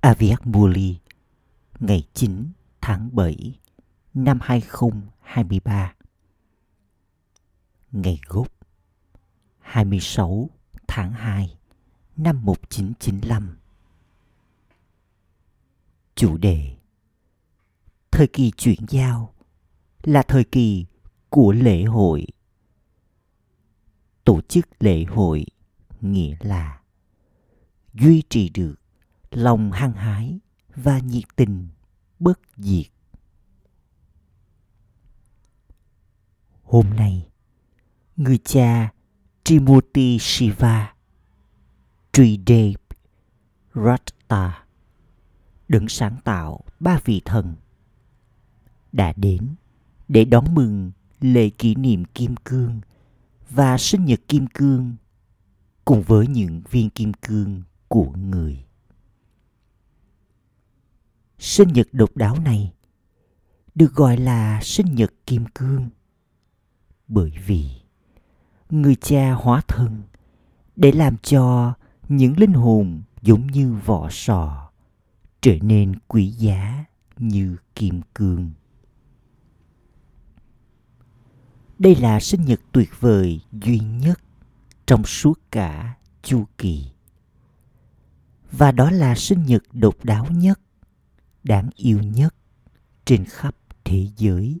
Aviat Muli, ngày 9 tháng 7 năm 2023 Ngày gốc 26 tháng 2 năm 1995 Chủ đề, Thời kỳ chuyển giao là thời kỳ của lễ hội. Tổ chức lễ hội nghĩa là duy trì được lòng hăng hái và nhiệt tình bất diệt. Hôm nay, người cha Trimurti Shiva Tridev Ratta đứng sáng tạo ba vị thần đã đến để đón mừng lễ kỷ niệm kim cương và sinh nhật kim cương cùng với những viên kim cương của người. Sinh nhật độc đáo này được gọi là sinh nhật kim cương bởi vì người cha hóa thân để làm cho những linh hồn giống như vỏ sò trở nên quý giá như kim cương. Đây là sinh nhật tuyệt vời duy nhất trong suốt cả chu kỳ. Và đó là sinh nhật độc đáo nhất, đáng yêu nhất trên khắp thế giới.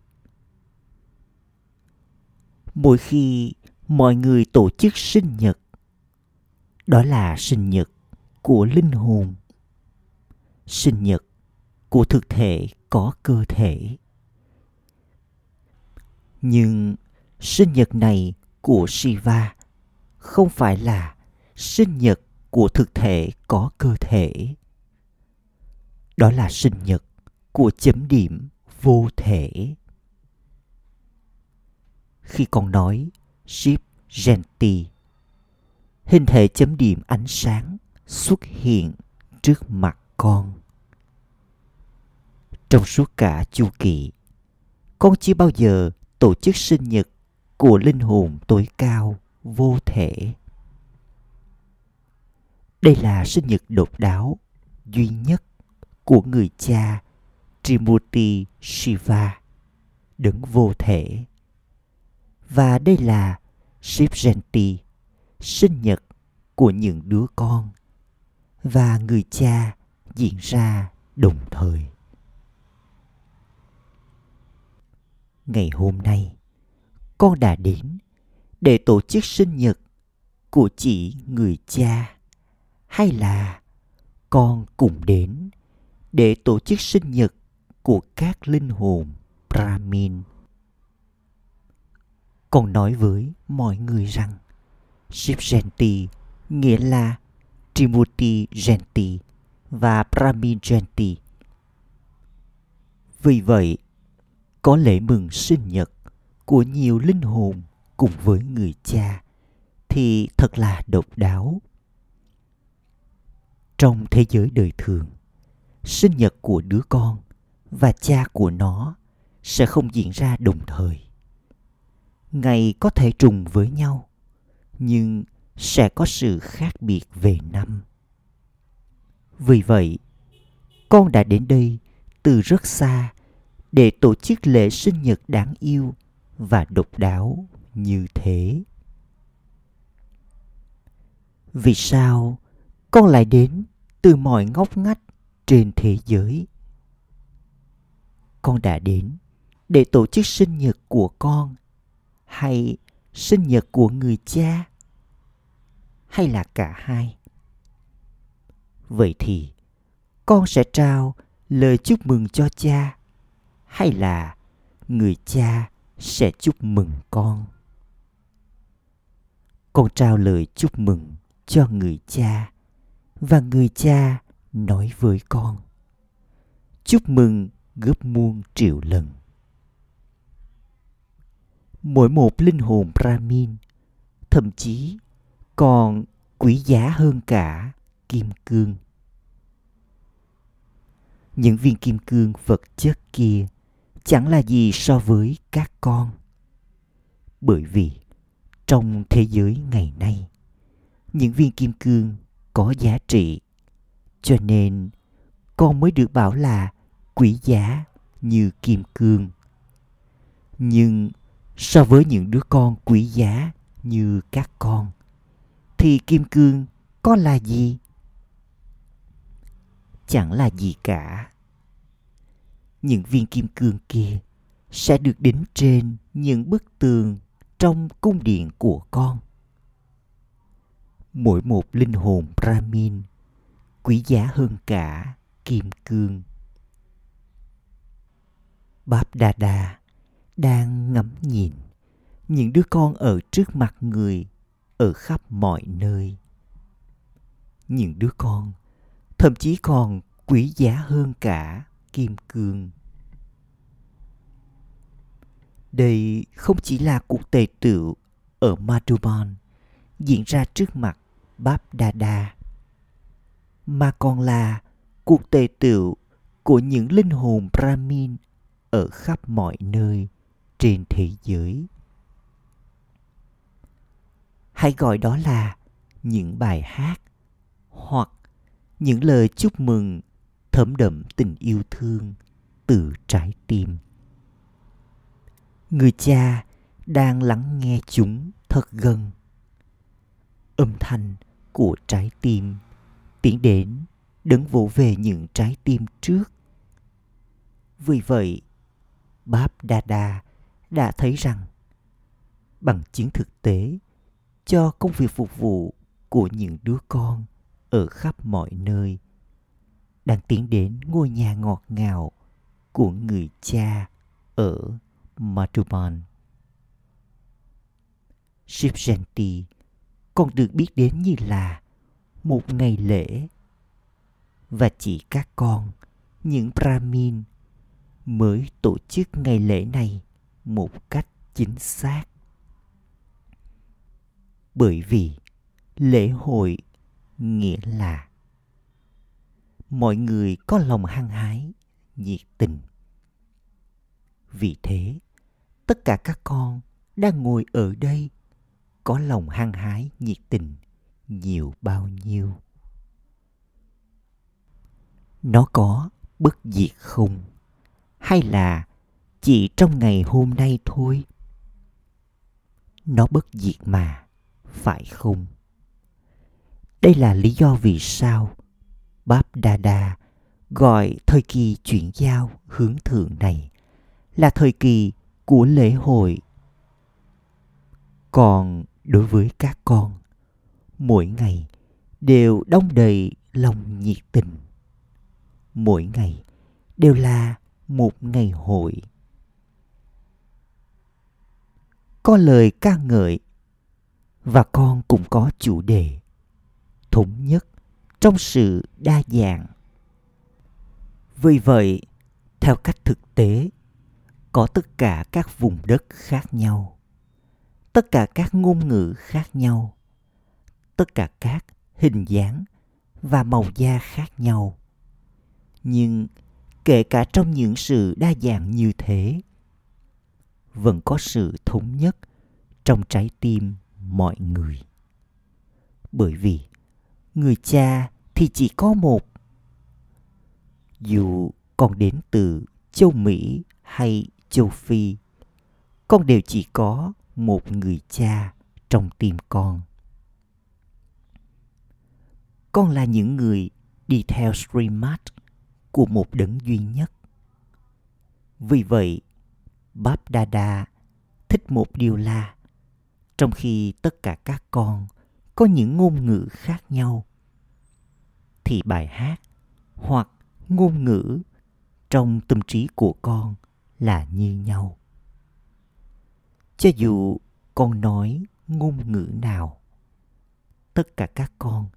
Mỗi khi mọi người tổ chức sinh nhật, đó là sinh nhật của linh hồn, sinh nhật của thực thể có cơ thể. Nhưng sinh nhật này của Shiva không phải là sinh nhật của thực thể có cơ thể. Đó là sinh nhật của chấm điểm vô thể. Khi con nói ship Genti, hình thể chấm điểm ánh sáng xuất hiện trước mặt con. Trong suốt cả chu kỳ, con chưa bao giờ tổ chức sinh nhật của linh hồn tối cao vô thể đây là sinh nhật độc đáo duy nhất của người cha, Trimurti Shiva đứng vô thể. Và đây là Shiv Jayanti sinh nhật của những đứa con và người cha diễn ra đồng thời. Ngày hôm nay, con đã đến để tổ chức sinh nhật của chị người cha hay là con cùng đến? Để tổ chức sinh nhật của các linh hồn Brahmin. còn nói với mọi người rằng Shiv Jayanti nghĩa là Trimurti Jayanti và Brahmin Jayanti. Vì vậy, có lễ mừng sinh nhật của nhiều linh hồn cùng với người cha thì thật là độc đáo trong thế giới đời thường sinh nhật của đứa con và cha của nó sẽ không diễn ra đồng thời. Ngày có thể trùng với nhau, nhưng sẽ có sự khác biệt về năm. Vì vậy, con đã đến đây từ rất xa để tổ chức lễ sinh nhật đáng yêu và độc đáo như thế. Vì sao con lại đến từ mọi ngóc ngách trên thế giới. Con đã đến để tổ chức sinh nhật của con hay sinh nhật của người cha hay là cả hai? Vậy thì con sẽ trao lời chúc mừng cho cha hay là người cha sẽ chúc mừng con? Con trao lời chúc mừng cho người cha và người cha nói với con. Chúc mừng gấp muôn triệu lần. Mỗi một linh hồn brahmin, thậm chí còn quý giá hơn cả kim cương. Những viên kim cương vật chất kia chẳng là gì so với các con. Bởi vì trong thế giới ngày nay, những viên kim cương có giá trị cho nên, con mới được bảo là quý giá như kim cương. Nhưng so với những đứa con quý giá như các con, thì kim cương có là gì? Chẳng là gì cả. Những viên kim cương kia sẽ được đính trên những bức tường trong cung điện của con. Mỗi một linh hồn brahmin quý giá hơn cả kim cương. Báp đà đà đang ngắm nhìn những đứa con ở trước mặt người ở khắp mọi nơi. Những đứa con thậm chí còn quý giá hơn cả kim cương. Đây không chỉ là cuộc tề tựu ở Madhuban diễn ra trước mặt Báp Đa Đa, mà còn là cuộc tề tựu của những linh hồn Brahmin ở khắp mọi nơi trên thế giới. Hãy gọi đó là những bài hát hoặc những lời chúc mừng thấm đậm tình yêu thương từ trái tim người cha đang lắng nghe chúng thật gần âm thanh của trái tim tiến đến, đứng vỗ về những trái tim trước vì vậy, báp đa đa đã thấy rằng, bằng chứng thực tế, cho công việc phục vụ của những đứa con ở khắp mọi nơi, đang tiến đến ngôi nhà ngọt ngào của người cha ở Madhuban. Shivjanti còn được biết đến như là một ngày lễ và chỉ các con, những Brahmin mới tổ chức ngày lễ này một cách chính xác. Bởi vì lễ hội nghĩa là mọi người có lòng hăng hái, nhiệt tình. Vì thế, tất cả các con đang ngồi ở đây có lòng hăng hái nhiệt tình nhiều bao nhiêu. Nó có bất diệt không? Hay là chỉ trong ngày hôm nay thôi? Nó bất diệt mà, phải không? Đây là lý do vì sao báp đa đa gọi thời kỳ chuyển giao hướng thượng này là thời kỳ của lễ hội. Còn đối với các con mỗi ngày đều đông đầy lòng nhiệt tình. Mỗi ngày đều là một ngày hội. Có lời ca ngợi và con cũng có chủ đề thống nhất trong sự đa dạng. Vì vậy, theo cách thực tế, có tất cả các vùng đất khác nhau, tất cả các ngôn ngữ khác nhau tất cả các hình dáng và màu da khác nhau. Nhưng kể cả trong những sự đa dạng như thế vẫn có sự thống nhất trong trái tim mọi người. Bởi vì người cha thì chỉ có một. Dù còn đến từ châu mỹ hay châu Phi, con đều chỉ có một người cha trong tim con. Con là những người đi theo Srimad của một đấng duy nhất. Vì vậy, Báp Dada thích một điều là trong khi tất cả các con có những ngôn ngữ khác nhau thì bài hát hoặc ngôn ngữ trong tâm trí của con là như nhau cho dù con nói ngôn ngữ nào tất cả các con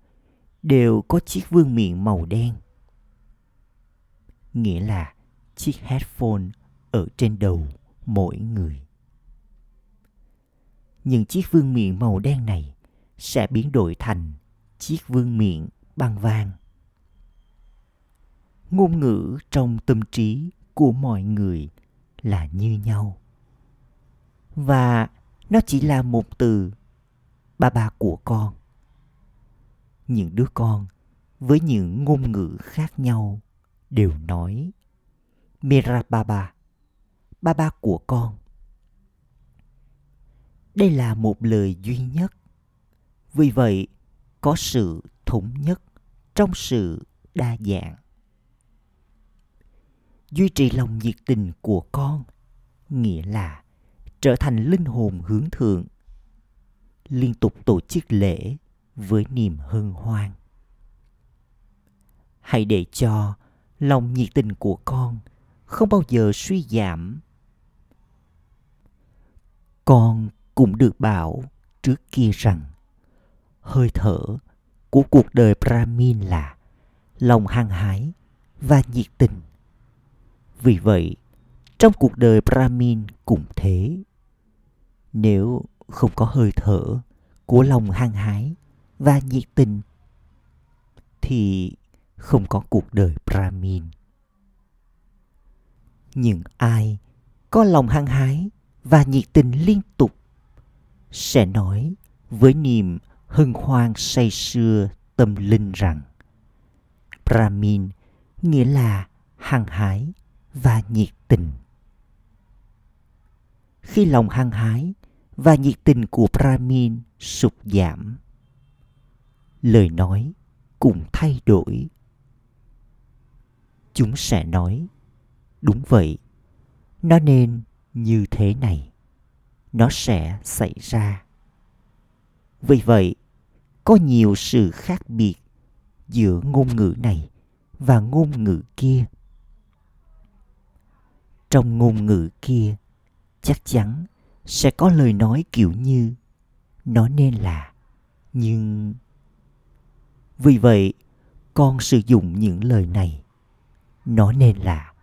đều có chiếc vương miện màu đen. Nghĩa là chiếc headphone ở trên đầu mỗi người. Nhưng chiếc vương miện màu đen này sẽ biến đổi thành chiếc vương miện băng vàng. Ngôn ngữ trong tâm trí của mọi người là như nhau. Và nó chỉ là một từ, ba ba của con những đứa con với những ngôn ngữ khác nhau đều nói Mira Baba, Baba của con. Đây là một lời duy nhất. Vì vậy, có sự thống nhất trong sự đa dạng. Duy trì lòng nhiệt tình của con nghĩa là trở thành linh hồn hướng thượng liên tục tổ chức lễ với niềm hân hoan. Hãy để cho lòng nhiệt tình của con không bao giờ suy giảm. Con cũng được bảo trước kia rằng, hơi thở của cuộc đời brahmin là lòng hăng hái và nhiệt tình. Vì vậy, trong cuộc đời brahmin cũng thế. Nếu không có hơi thở của lòng hăng hái và nhiệt tình, thì không có cuộc đời brahmin. Những ai có lòng hăng hái và nhiệt tình liên tục sẽ nói với niềm hân hoan say sưa tâm linh rằng brahmin nghĩa là hăng hái và nhiệt tình. Khi lòng hăng hái và nhiệt tình của brahmin sụt giảm lời nói cũng thay đổi. Chúng sẽ nói, đúng vậy, nó nên như thế này, nó sẽ xảy ra. Vì vậy, có nhiều sự khác biệt giữa ngôn ngữ này và ngôn ngữ kia. Trong ngôn ngữ kia, chắc chắn sẽ có lời nói kiểu như, nó nên là, nhưng vì vậy, con sử dụng những lời này. Nó nên là,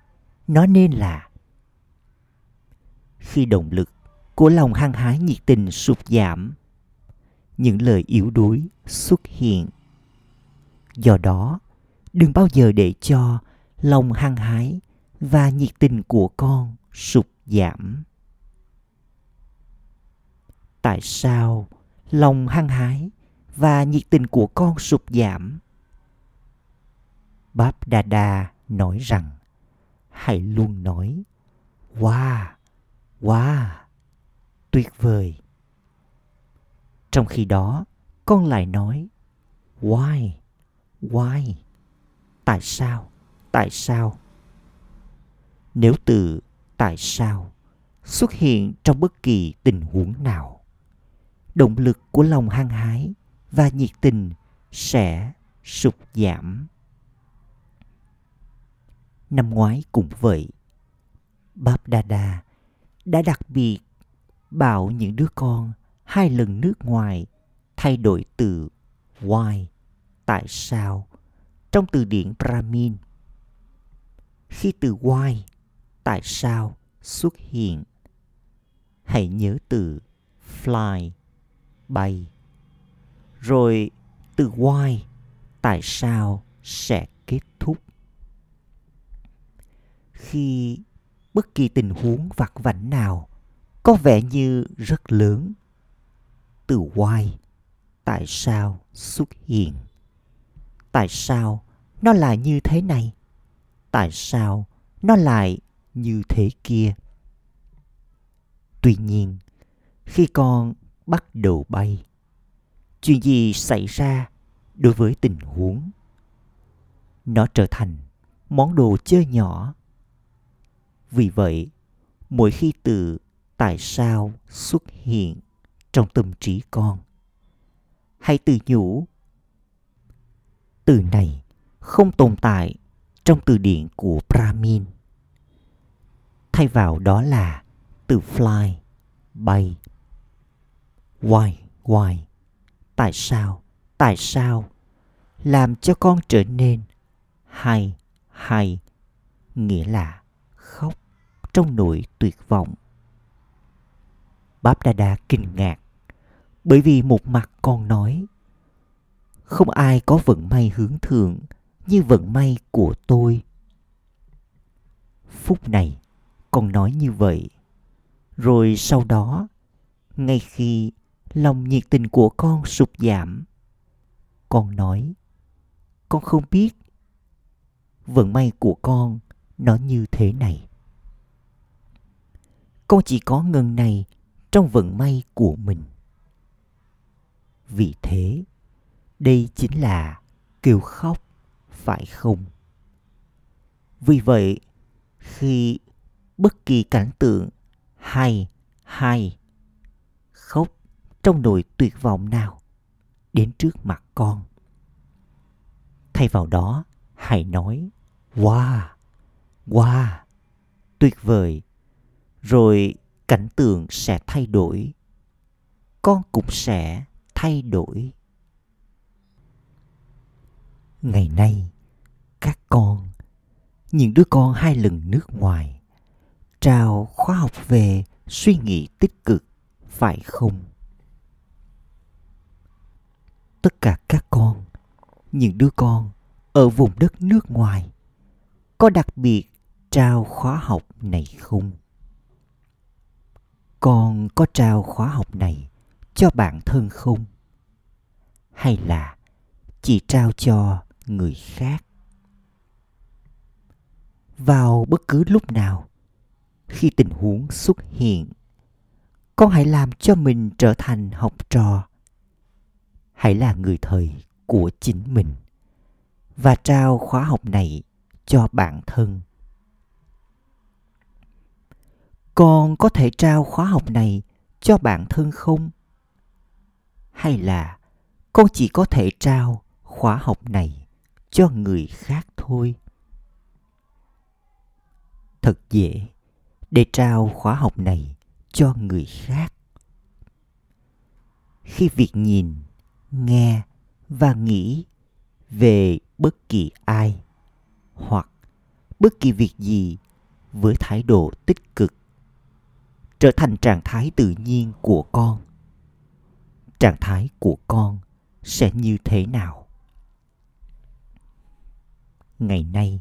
nó nên là. Khi động lực của lòng hăng hái nhiệt tình sụt giảm, những lời yếu đuối xuất hiện. Do đó, đừng bao giờ để cho lòng hăng hái và nhiệt tình của con sụt giảm. Tại sao lòng hăng hái và nhiệt tình của con sụt giảm. Báp đa đa nói rằng, hãy luôn nói wow wow tuyệt vời trong khi đó, con lại nói, why why? Tại sao tại sao? Nếu từ tại sao xuất hiện trong bất kỳ tình huống nào, động lực của lòng hăng hái và nhiệt tình sẽ sụt giảm. Năm ngoái cũng vậy báp đa đa đã đặc biệt bảo những đứa con hai lần nước ngoài thay đổi từ why tại sao? Trong từ điển Brahmin. Khi từ why tại sao xuất hiện? Hãy nhớ từ fly, bay rồi từ why, tại sao sẽ kết thúc? Khi bất kỳ tình huống vặt vảnh nào có vẻ như rất lớn, từ why, tại sao xuất hiện? Tại sao nó lại như thế này? Tại sao nó lại như thế kia? Tuy nhiên, khi con bắt đầu bay chuyện gì xảy ra đối với tình huống? Nó trở thành món đồ chơi nhỏ. Vì vậy, mỗi khi từ tại sao xuất hiện trong tâm trí con hãy tự nhủ, từ này không tồn tại trong từ điển của brahmin. Thay vào đó là từ fly, bay, why why tại sao tại sao? Làm cho con trở nên hay hay, nghĩa là khóc trong nỗi tuyệt vọng. Báp đa đa kinh ngạc, bởi vì một mặt con nói, không ai có vận may hướng thượng như vận may của tôi. Phút này, con nói như vậy, rồi sau đó, ngay khi lòng nhiệt tình của con sụt giảm. Con nói, con không biết vận may của con nó như thế này. Con chỉ có ngần này trong vận may của mình. Vì thế, đây chính là kêu khóc, phải không? Vì vậy, khi bất kỳ cảnh tượng hay hay khóc trong nỗi tuyệt vọng nào đến trước mặt con. Thay vào đó, hãy nói, wow wow, tuyệt vời. Rồi cảnh tượng sẽ thay đổi. Con cũng sẽ thay đổi. Ngày nay, các con, những đứa con hai lần nước ngoài, trao khóa học về suy nghĩ tích cực, phải không? Tất cả các con, những đứa con ở vùng đất nước ngoài, có đặc biệt trao khóa học này không? Con có trao khóa học này cho bản thân không? Hay là chỉ trao cho người khác? Vào bất cứ lúc nào, khi tình huống xuất hiện, con hãy làm cho mình trở thành học trò hãy là người thầy của chính mình. Và trao khóa học này cho bản thân. Con có thể trao khóa học này cho bản thân không? Hay là con chỉ có thể trao khóa học này cho người khác thôi? Thật dễ để trao khóa học này cho người khác. Khi việc nhìn nghe và nghĩ về bất kỳ ai, hoặc bất kỳ việc gì với thái độ tích cực, trở thành trạng thái tự nhiên của con. Trạng thái của con sẽ như thế nào? Ngày nay,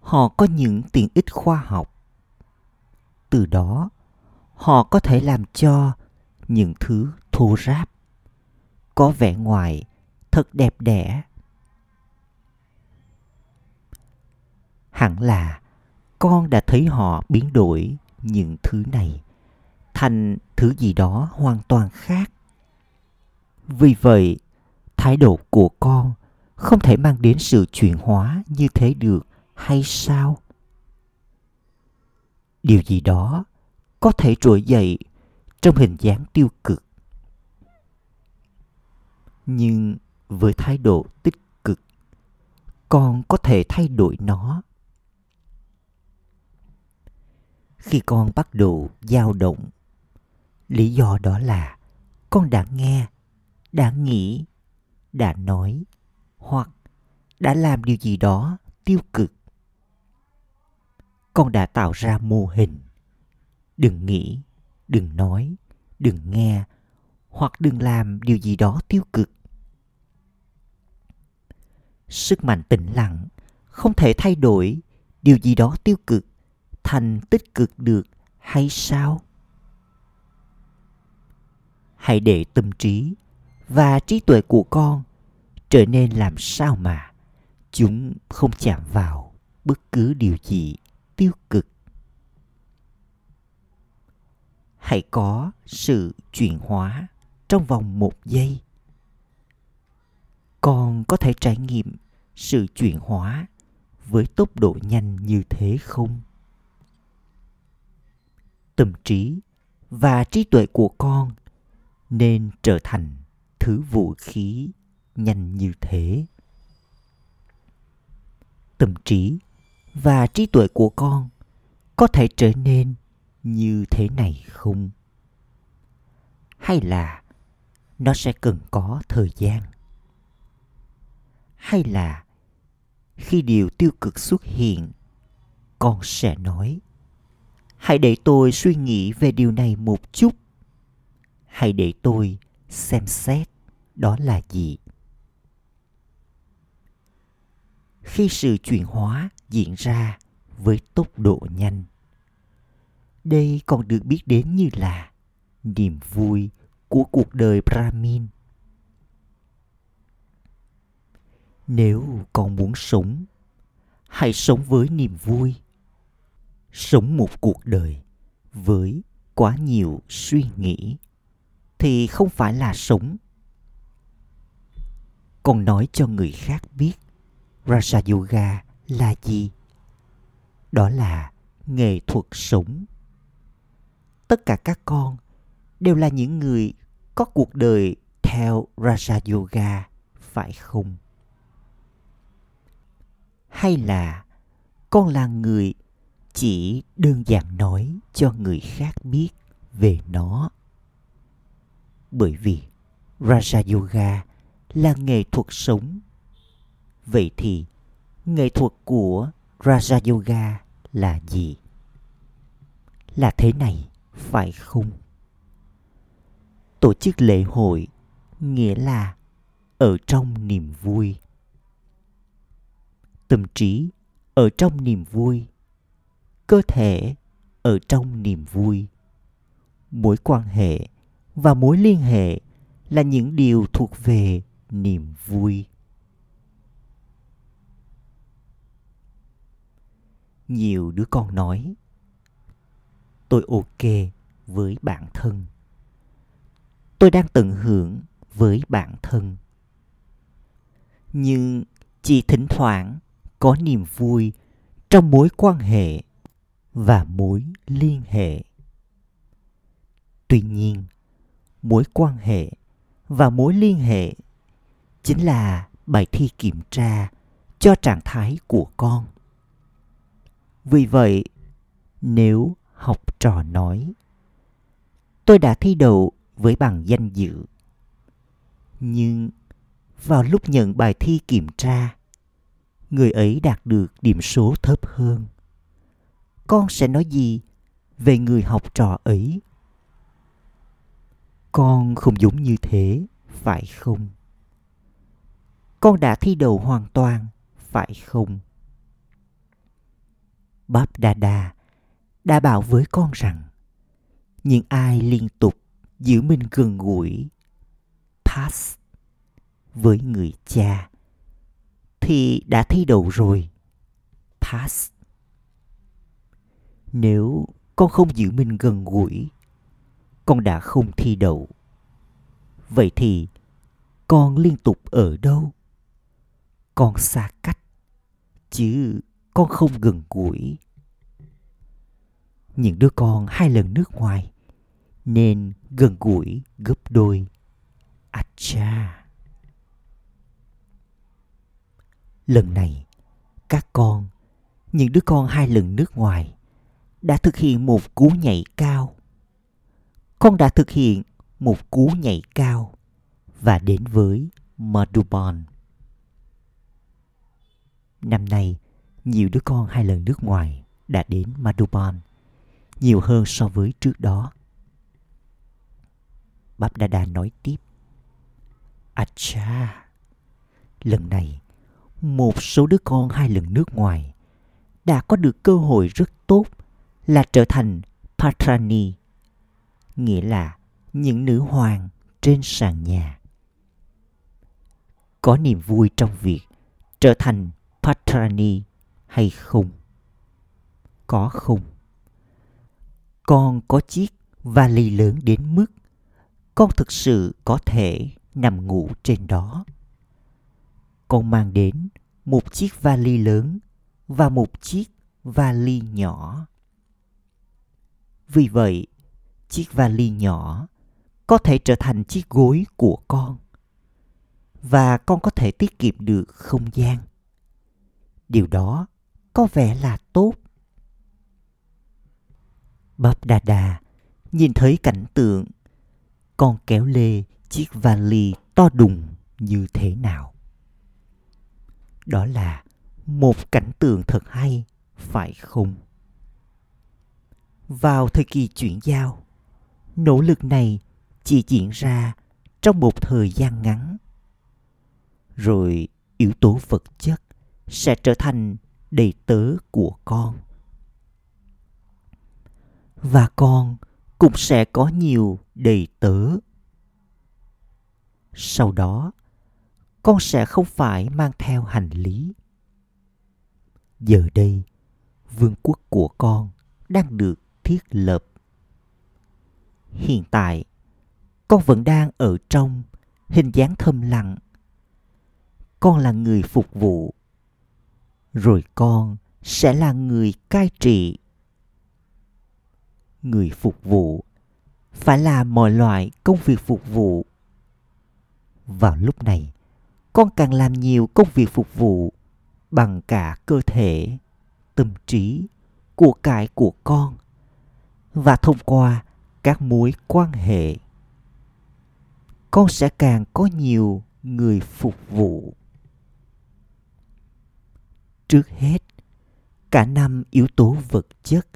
họ có những tiện ích khoa học. Từ đó, họ có thể làm cho những thứ thô ráp có vẻ ngoài, thật đẹp đẽ. Hẳn là con đã thấy họ biến đổi những thứ này thành thứ gì đó hoàn toàn khác. Vì vậy, thái độ của con không thể mang đến sự chuyển hóa như thế được, hay sao? Điều gì đó có thể trỗi dậy trong hình dáng tiêu cực nhưng với thái độ tích cực, con có thể thay đổi nó. Khi con bắt đầu dao động, lý do đó là con đã nghe, đã nghĩ, đã nói, hoặc đã làm điều gì đó tiêu cực. Con đã tạo ra mô hình. Đừng nghĩ, đừng nói, đừng nghe hoặc đừng làm điều gì đó tiêu cực. Sức mạnh tĩnh lặng không thể thay đổi điều gì đó tiêu cực, thành tích cực được hay sao? Hãy để tâm trí và trí tuệ của con trở nên làm sao mà chúng không chạm vào bất cứ điều gì tiêu cực. Hãy có sự chuyển hóa trong vòng một giây. Con có thể trải nghiệm sự chuyển hóa với tốc độ nhanh như thế không? Tâm trí và trí tuệ của con nên trở thành thứ vũ khí nhanh như thế. Tâm trí và trí tuệ của con có thể trở nên như thế này không? Hay là nó sẽ cần có thời gian. Hay là khi điều tiêu cực xuất hiện, con sẽ nói, hãy để tôi suy nghĩ về điều này một chút. Hãy để tôi xem xét đó là gì. Khi sự chuyển hóa diễn ra với tốc độ nhanh, đây còn được biết đến như là niềm vui của cuộc đời brahmin. Nếu con muốn sống, hãy sống với niềm vui. Sống một cuộc đời với quá nhiều suy nghĩ thì không phải là sống. Còn nói cho người khác biết raja yoga là gì. Đó là nghệ thuật sống. Tất cả các con đều là những người có cuộc đời theo raja yoga, phải không? Hay là con là người chỉ đơn giản nói cho người khác biết về nó? Bởi vì raja yoga là nghệ thuật sống. Vậy thì nghệ thuật của raja yoga là gì? Là thế này, phải không? Tổ chức lễ hội, nghĩa là ở trong niềm vui. Tâm trí ở trong niềm vui, cơ thể ở trong niềm vui. Mối quan hệ và mối liên hệ là những điều thuộc về niềm vui. Nhiều đứa con nói, tôi ok với bản thân tôi đang tận hưởng với bản thân. Nhưng chỉ thỉnh thoảng có niềm vui trong mối quan hệ và mối liên hệ. Tuy nhiên, mối quan hệ và mối liên hệ chính là bài thi kiểm tra cho trạng thái của con. Vì vậy, nếu học trò nói, tôi đã thi đậu với bằng danh dự. Nhưng vào lúc nhận bài thi kiểm tra, người ấy đạt được điểm số thấp hơn. Con sẽ nói gì về người học trò ấy? Con không giống như thế, phải không? Con đã thi đầu hoàn toàn, phải không? Báp đa đa đã bảo với con rằng, những ai liên tục giữ mình gần gũi, pass với người cha, thì đã thi đầu rồi, pass. Nếu con không giữ mình gần gũi, con đã không thi đậu. Vậy thì con liên tục ở đâu? Con xa cách, chứ con không gần gũi. Những đứa con hai lần nước ngoài nên gần gũi gấp đôi acha lần này các con những đứa con hai lần nước ngoài đã thực hiện một cú nhảy cao con đã thực hiện một cú nhảy cao và đến với Madhuban. Năm nay, nhiều đứa con hai lần nước ngoài đã đến Madhuban, nhiều hơn so với trước đó. Báp Đa Đa nói tiếp. Acha, lần này, một số đứa con hai lần nước ngoài đã có được cơ hội rất tốt là trở thành Patrani, nghĩa là những nữ hoàng trên sàn nhà. Có niềm vui trong việc trở thành Patrani hay không? Có không? Con có chiếc vali lớn đến mức con thực sự có thể nằm ngủ trên đó. Con mang đến một chiếc vali lớn và một chiếc vali nhỏ. Vì vậy, chiếc vali nhỏ có thể trở thành chiếc gối của con và con có thể tiết kiệm được không gian điều đó có vẻ là tốt bắp đà đà nhìn thấy cảnh tượng con kéo lê chiếc vali to đùng như thế nào. Đó là một cảnh tượng thật hay, phải không? Vào thời kỳ chuyển giao, nỗ lực này chỉ diễn ra trong một thời gian ngắn. Rồi yếu tố vật chất sẽ trở thành đầy tớ của con. Và con cũng sẽ có nhiều đầy tớ. Sau đó, con sẽ không phải mang theo hành lý. Giờ đây, vương quốc của con đang được thiết lập. Hiện tại, con vẫn đang ở trong hình dáng thầm lặng. Con là người phục vụ. Rồi con sẽ là người cai trị người phục vụ, phải là mọi loại công việc phục vụ. Vào lúc này, con càng làm nhiều công việc phục vụ bằng cả cơ thể, tâm trí của cải của con và thông qua các mối quan hệ. Con sẽ càng có nhiều người phục vụ. Trước hết, cả năm yếu tố vật chất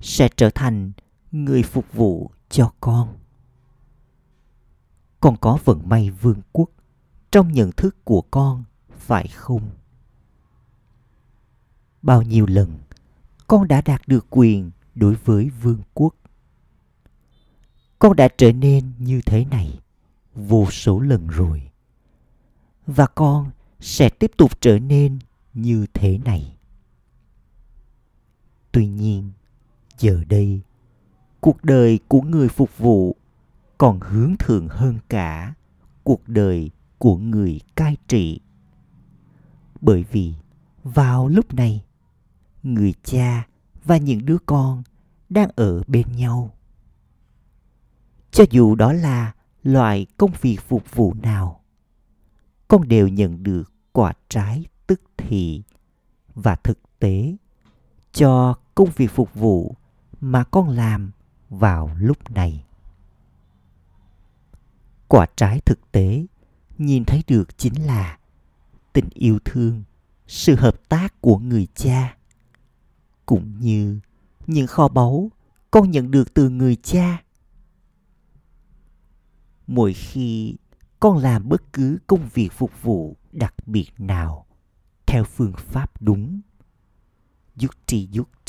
sẽ trở thành người phục vụ cho con. Con có vận may vương quốc, trong nhận thức của con, phải không? Bao nhiêu lần con đã đạt được quyền đối với vương quốc? Con đã trở nên như thế này vô số lần rồi. Và con sẽ tiếp tục trở nên như thế này. Tuy nhiên, giờ đây cuộc đời của người phục vụ còn hướng thượng hơn cả cuộc đời của người cai trị. Bởi vì vào lúc này, người cha và những đứa con đang ở bên nhau. Cho dù đó là loại công việc phục vụ nào, con đều nhận được quả trái tức thì và thực tế cho công việc phục vụ mà con làm vào lúc này. Quả trái thực tế, nhìn thấy được chính là tình yêu thương, sự hợp tác của người cha. Cũng như những kho báu con nhận được từ người cha. Mỗi khi con làm bất cứ công việc phục vụ đặc biệt nào, theo phương pháp đúng yukti yukt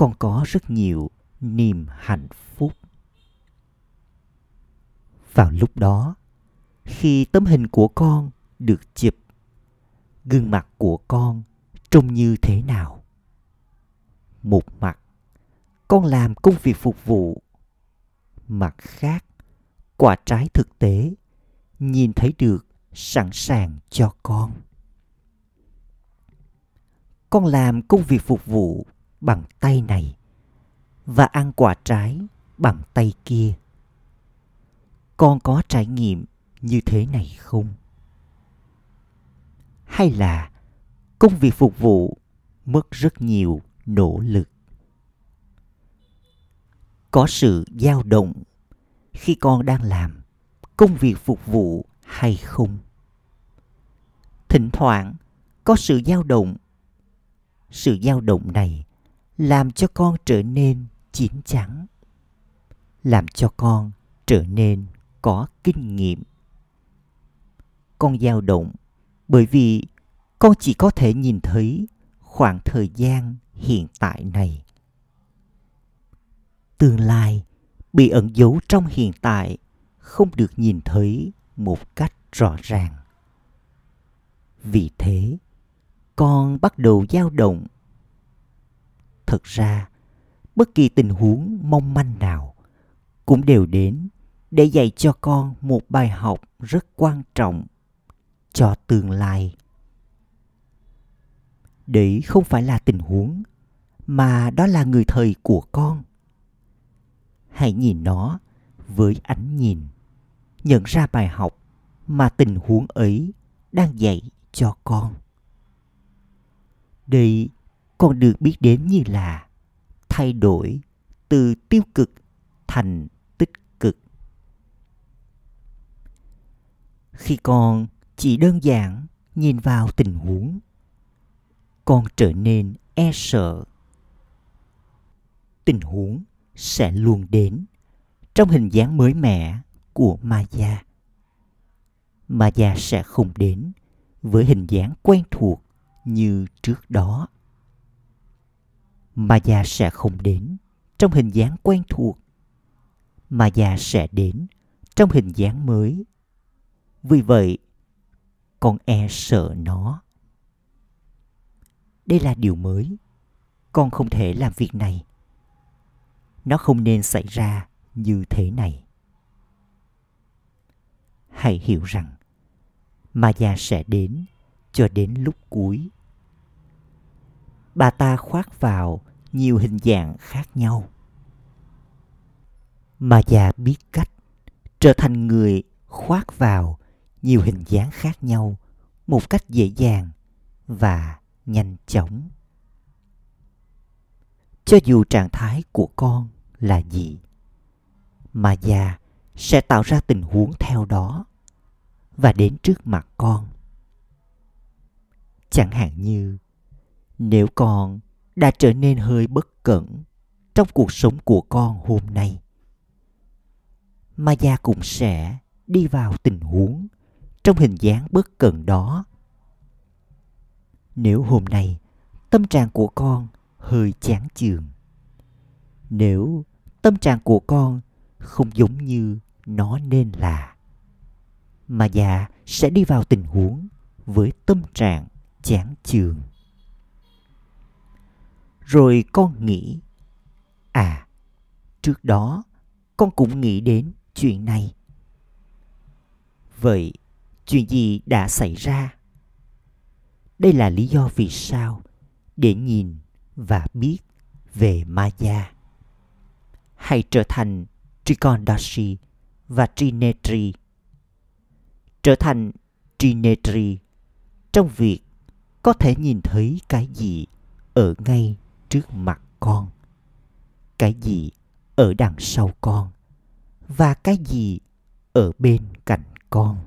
con có rất nhiều niềm hạnh phúc. Vào lúc đó, khi tấm hình của con được chụp, gương mặt của con trông như thế nào? Một mặt, con làm công việc phục vụ. Mặt khác, quả trái thực tế, nhìn thấy được sẵn sàng cho con. Con làm công việc phục vụ bằng tay này và ăn quả trái bằng tay kia. Con có trải nghiệm như thế này không? Hay là công việc phục vụ mất rất nhiều nỗ lực? Có sự dao động khi con đang làm công việc phục vụ hay không? Thỉnh thoảng có sự dao động. Sự dao động này làm cho con trở nên chín chắn làm cho con trở nên có kinh nghiệm. Con dao động bởi vì con chỉ có thể nhìn thấy khoảng thời gian hiện tại này. Tương lai bị ẩn giấu trong hiện tại không được nhìn thấy một cách rõ ràng. Vì thế, con bắt đầu dao động. Thật ra bất kỳ tình huống mong manh nào cũng đều đến để dạy cho con một bài học rất quan trọng cho tương lai. Đấy không phải là tình huống, mà đó là người thầy của con. Hãy nhìn nó với ánh nhìn, nhận ra bài học mà tình huống ấy đang dạy cho con. Đây con được biết đến như là thay đổi từ tiêu cực thành tích cực. Khi con chỉ đơn giản nhìn vào tình huống, con trở nên e sợ. Tình huống sẽ luôn đến trong hình dáng mới mẻ của ma gia ma gia sẽ không đến với hình dáng quen thuộc như trước đó ma già sẽ không đến. Trong hình dáng quen thuộc ma già sẽ đến. Trong hình dáng mới. Vì vậy, con e sợ nó. Đây là điều mới. Con không thể làm việc này. Nó không nên xảy ra như thế này. Hãy hiểu rằng ma già sẽ đến cho đến lúc cuối bà ta khoác vào nhiều hình dạng khác nhau. Mà già biết cách trở thành người khoác vào nhiều hình dáng khác nhau một cách dễ dàng và nhanh chóng. Cho dù trạng thái của con là gì, mà già sẽ tạo ra tình huống theo đó và đến trước mặt con. Chẳng hạn như nếu con đã trở nên hơi bất cẩn trong cuộc sống của con hôm nay mà gia cũng sẽ đi vào tình huống trong hình dáng bất cẩn đó. Nếu hôm nay tâm trạng của con hơi chán chường, nếu tâm trạng của con không giống như nó nên là mà già sẽ đi vào tình huống với tâm trạng chán chường rồi con nghĩ à trước đó con cũng nghĩ đến chuyện này. Vậy chuyện gì đã xảy ra? Đây là lý do vì sao để nhìn và biết về maya hay trở thành trikondashi và trinetri trở thành trinetri trong việc có thể nhìn thấy cái gì ở ngay trước mặt con cái gì ở đằng sau con và cái gì ở bên cạnh con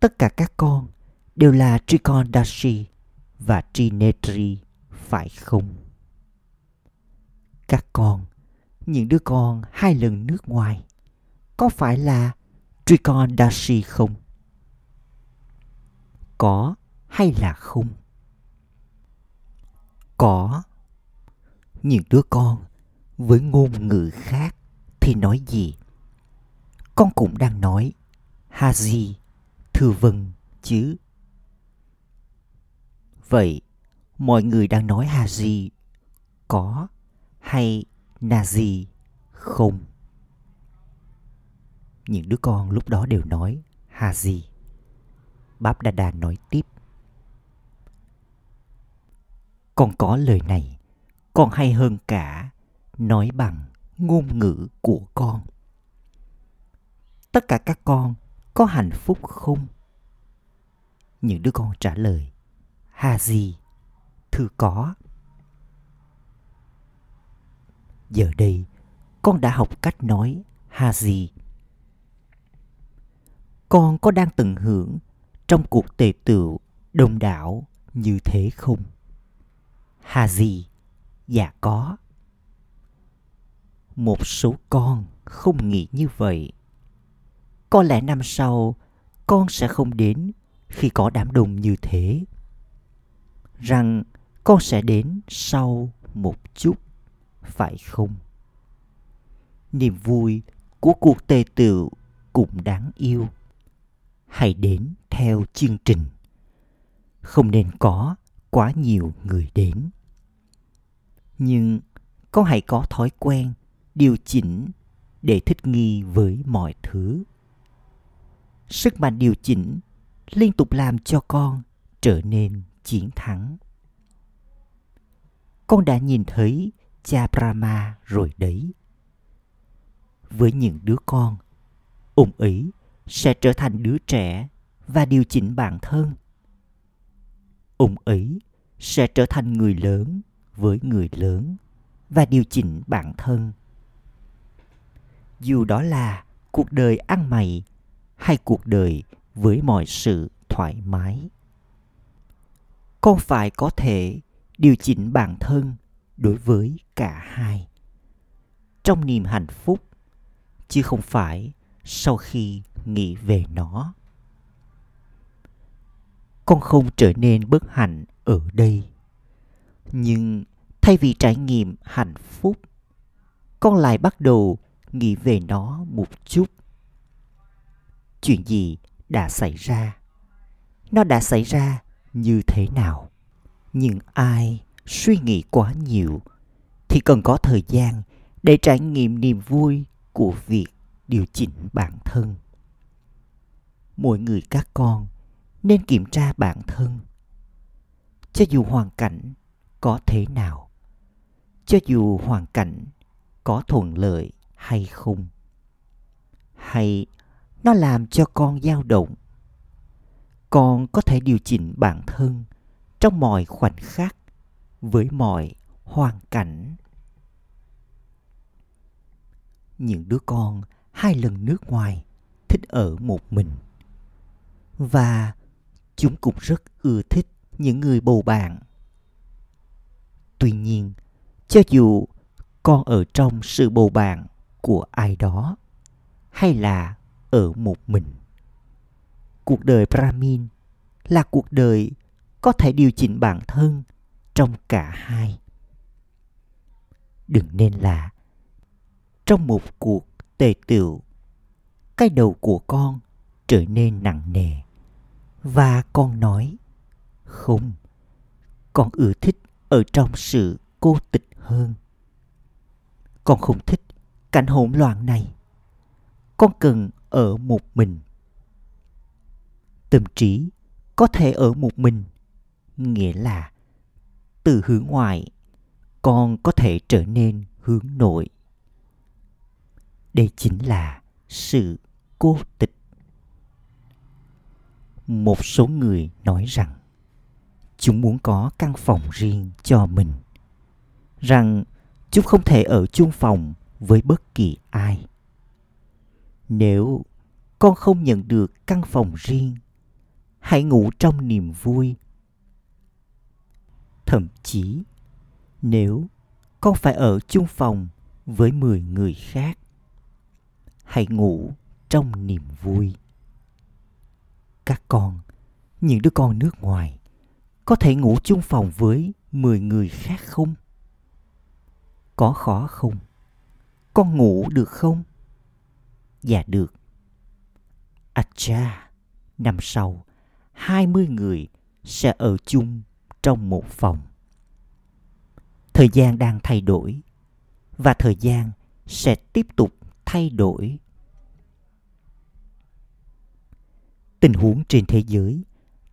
tất cả các con đều là Trikondashi và Trinetri, phải không? Các con, những đứa con hai lần nước ngoài, có phải là Trikondashi không? Có hay là không? Có. Những đứa con với ngôn ngữ khác thì nói gì? Con cũng đang nói hà gì thừa vâng chứ. Vậy, mọi người đang nói Haji có hay Nazi không? Những đứa con lúc đó đều nói Haji. Báp Đa Đa nói tiếp. Còn có lời này, còn hay hơn cả nói bằng ngôn ngữ của con. Tất cả các con có hạnh phúc không? Những đứa con trả lời, Hà gì? Thưa có. Giờ đây, con đã học cách nói Hà gì? Con có đang tận hưởng trong cuộc tề tựu đông đảo như thế không? Hà gì? Dạ có. Một số con không nghĩ như vậy. Có lẽ năm sau con sẽ không đến khi có đám đông như thế. Rằng con sẽ đến sau một chút, phải không? Niềm vui của cuộc tề tựu cũng đáng yêu. Hãy đến theo chương trình. Không nên có quá nhiều người đến nhưng con hãy có thói quen điều chỉnh để thích nghi với mọi thứ? Sức mạnh điều chỉnh liên tục làm cho con trở nên chiến thắng. Con đã nhìn thấy cha brahma rồi đấy. Với những đứa con, ông ấy sẽ trở thành đứa trẻ và điều chỉnh bản thân. Ông ấy sẽ trở thành người lớn với người lớn và điều chỉnh bản thân. Dù đó là cuộc đời ăn mày hay cuộc đời với mọi sự thoải mái, con phải có thể điều chỉnh bản thân đối với cả hai trong niềm hạnh phúc, chứ không phải sau khi nghĩ về nó. Con không trở nên bất hạnh ở đây nhưng thay vì trải nghiệm hạnh phúc, con lại bắt đầu nghĩ về nó một chút. Chuyện gì đã xảy ra? Nó đã xảy ra như thế nào? Nhưng ai suy nghĩ quá nhiều thì cần có thời gian để trải nghiệm niềm vui của việc điều chỉnh bản thân. Mỗi người các con nên kiểm tra bản thân. Cho dù hoàn cảnh có thế nào. Cho dù hoàn cảnh có thuận lợi hay không, hay nó làm cho con dao động, con có thể điều chỉnh bản thân trong mọi khoảnh khắc với mọi hoàn cảnh. Những đứa con hai lần nước ngoài thích ở một mình và chúng cũng rất ưa thích những người bầu bạn tuy nhiên, cho dù con ở trong sự bầu bạn của ai đó, hay là ở một mình, cuộc đời brahmin là cuộc đời có thể điều chỉnh bản thân trong cả hai. Đừng nên là trong một cuộc tề tựu, cái đầu của con trở nên nặng nề. Và con nói, không, con ưa thích ở trong sự cô tịch hơn. Con không thích cảnh hỗn loạn này. Con cần ở một mình. Tâm trí có thể ở một mình, nghĩa là từ hướng ngoại, con có thể trở nên hướng nội. Đây chính là sự cô tịch. Một số người nói rằng chúng muốn có căn phòng riêng cho mình. Rằng chúng không thể ở chung phòng với bất kỳ ai. Nếu con không nhận được căn phòng riêng, hãy ngủ trong niềm vui. Thậm chí, nếu con phải ở chung phòng với 10 người khác, hãy ngủ trong niềm vui. Các con, những đứa con nước ngoài có thể ngủ chung phòng với 10 người khác không có khó không con ngủ được không dạ được à cha năm sau 20 người sẽ ở chung trong một phòng. Thời gian đang thay đổi và thời gian sẽ tiếp tục thay đổi. Tình huống trên thế giới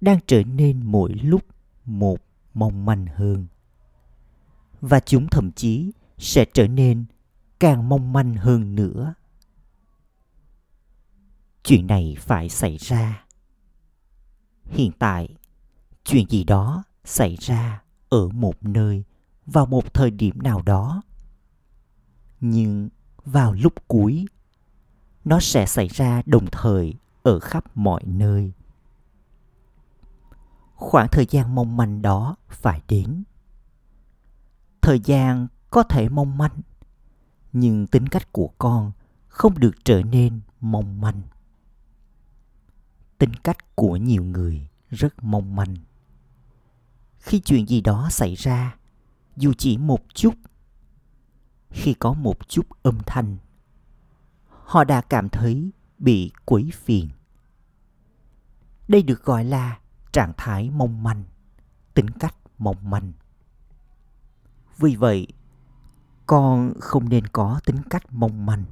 đang trở nên mỗi lúc một mong manh hơn. Và chúng thậm chí sẽ trở nên càng mong manh hơn nữa. Chuyện này phải xảy ra. Hiện tại, chuyện gì đó xảy ra ở một nơi vào một thời điểm nào đó nhưng vào lúc cuối nó sẽ xảy ra đồng thời ở khắp mọi nơi khoảng thời gian mong manh đó phải đến. Thời gian có thể mong manh, nhưng tính cách của con không được trở nên mong manh. Tính cách của nhiều người rất mong manh. Khi chuyện gì đó xảy ra, dù chỉ một chút, khi có một chút âm thanh, họ đã cảm thấy bị quấy phiền. Đây được gọi là trạng thái mong manh, tính cách mong manh. Vì vậy, con không nên có tính cách mong manh.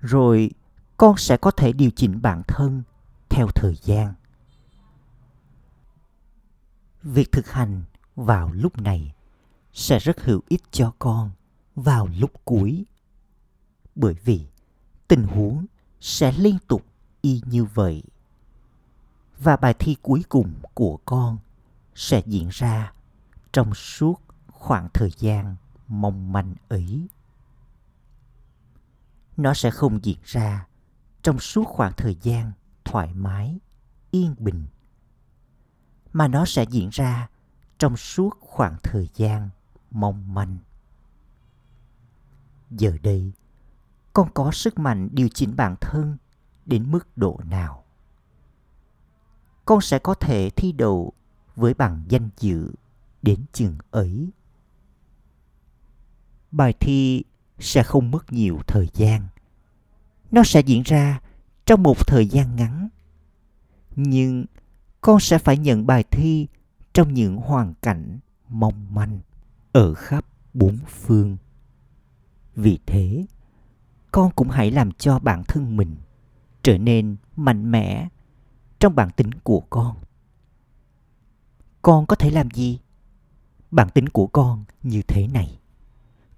Rồi con sẽ có thể điều chỉnh bản thân theo thời gian. Việc thực hành vào lúc này sẽ rất hữu ích cho con vào lúc cuối. Bởi vì tình huống sẽ liên tục y như vậy và bài thi cuối cùng của con sẽ diễn ra trong suốt khoảng thời gian mong manh ấy. Nó sẽ không diễn ra trong suốt khoảng thời gian thoải mái, yên bình, mà nó sẽ diễn ra trong suốt khoảng thời gian mong manh. Giờ đây, con có sức mạnh điều chỉnh bản thân đến mức độ nào? Con sẽ có thể thi đậu với bằng danh dự đến chừng ấy. Bài thi sẽ không mất nhiều thời gian. Nó sẽ diễn ra trong một thời gian ngắn. Nhưng con sẽ phải nhận bài thi trong những hoàn cảnh mong manh ở khắp bốn phương. Vì thế, con cũng hãy làm cho bản thân mình trở nên mạnh mẽ trong bản tính của con. Con có thể làm gì? Bản tính của con như thế này.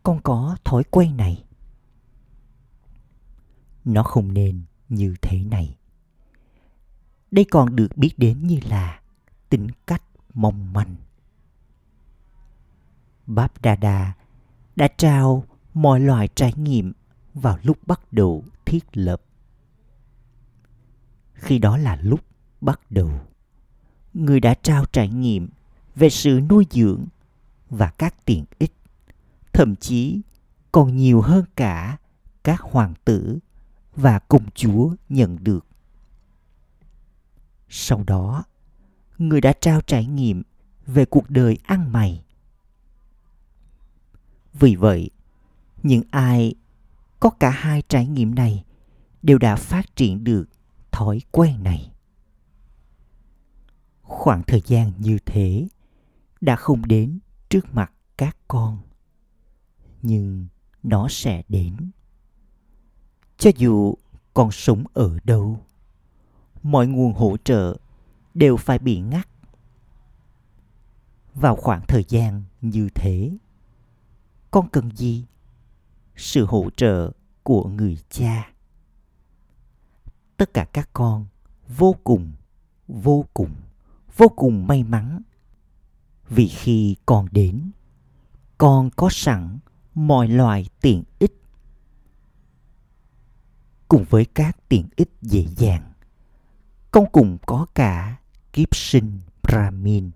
Con có thói quen này. Nó không nên như thế này. Đây còn được biết đến như là tính cách mong manh. Báp đa đa đã trao mọi loại trải nghiệm vào lúc bắt đầu thiết lập. Khi đó là lúc bắt đầu. Người đã trao trải nghiệm về sự nuôi dưỡng và các tiện ích. Thậm chí còn nhiều hơn cả các hoàng tử và công chúa nhận được. Sau đó, người đã trao trải nghiệm về cuộc đời ăn mày. Vì vậy, những ai có cả hai trải nghiệm này đều đã phát triển được thói quen này khoảng thời gian như thế đã không đến trước mặt các con, nhưng nó sẽ đến. Cho dù con sống ở đâu, mọi nguồn hỗ trợ đều phải bị ngắt. Vào khoảng thời gian như thế, con cần gì? Sự hỗ trợ của người cha. Tất cả các con vô cùng vô cùng vô cùng may mắn. Vì khi con đến, con có sẵn mọi loại tiện ích. Cùng với các tiện ích dễ dàng, con cùng có cả kiếp sinh brahmin.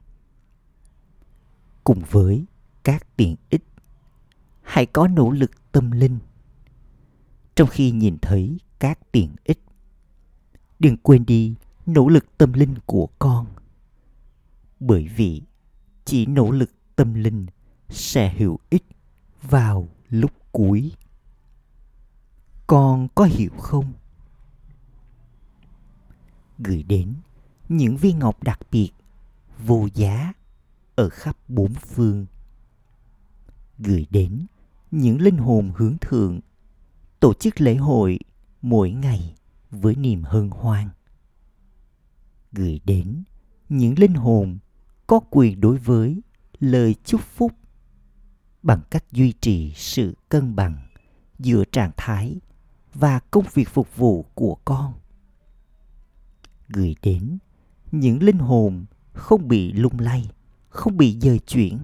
Cùng với các tiện ích, hãy có nỗ lực tâm linh. Trong khi nhìn thấy các tiện ích, đừng quên đi nỗ lực tâm linh của con bởi vì chỉ nỗ lực tâm linh sẽ hữu ích vào lúc cuối. Con có hiểu không? Gửi đến những viên ngọc đặc biệt vô giá ở khắp bốn phương. Gửi đến những linh hồn hướng thượng tổ chức lễ hội mỗi ngày với niềm hân hoan. Gửi đến những linh hồn có quyền đối với lời chúc phúc bằng cách duy trì sự cân bằng giữa trạng thái và công việc phục vụ của con. Gửi đến những linh hồn không bị lung lay, không bị dời chuyển,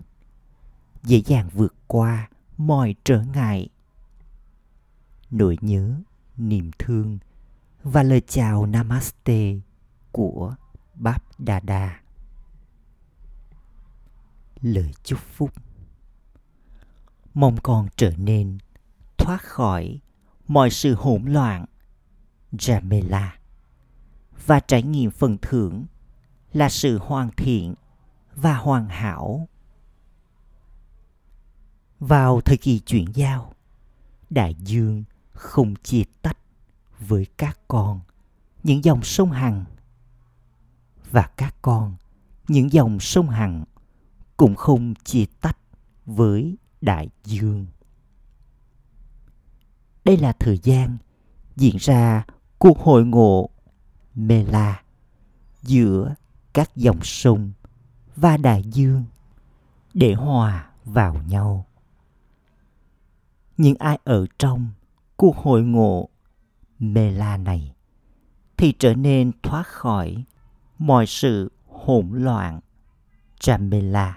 dễ dàng vượt qua mọi trở ngại. Nỗi nhớ, niềm thương và lời chào namaste của báp đà đà lời chúc phúc. Mong con trở nên thoát khỏi mọi sự hỗn loạn jamela và trải nghiệm phần thưởng là sự hoàn thiện và hoàn hảo. Vào thời kỳ chuyển giao, đại dương không chia tách với các con những dòng sông hằng, và các con những dòng sông hằng cũng không chia tách với đại dương đây là thời gian diễn ra cuộc hội ngộ Mela giữa các dòng sông và đại dương để hòa vào nhau. Những ai ở trong cuộc hội ngộ Mela này thì trở nên thoát khỏi mọi sự hỗn loạn Jamela.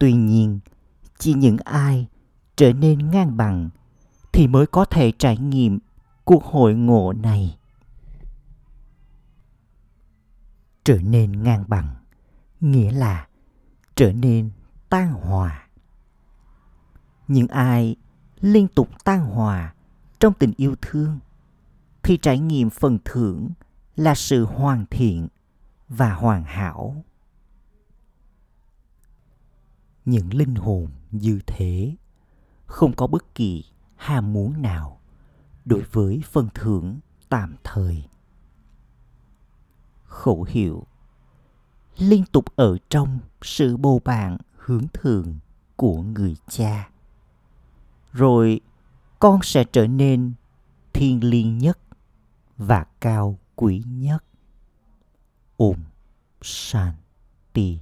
Tuy nhiên, chỉ những ai trở nên ngang bằng thì mới có thể trải nghiệm cuộc hội ngộ này. Trở nên ngang bằng nghĩa là trở nên tan hòa. Những ai liên tục tan hòa trong tình yêu thương thì trải nghiệm phần thưởng là sự hoàn thiện và hoàn hảo những linh hồn như thế. Không có bất kỳ ham muốn nào đối với phần thưởng tạm thời. Khẩu hiệu, liên tục ở trong sự bầu bạn hướng thường của người cha. Rồi, con sẽ trở nên thiêng liêng nhất và cao quý nhất. Om Shanti.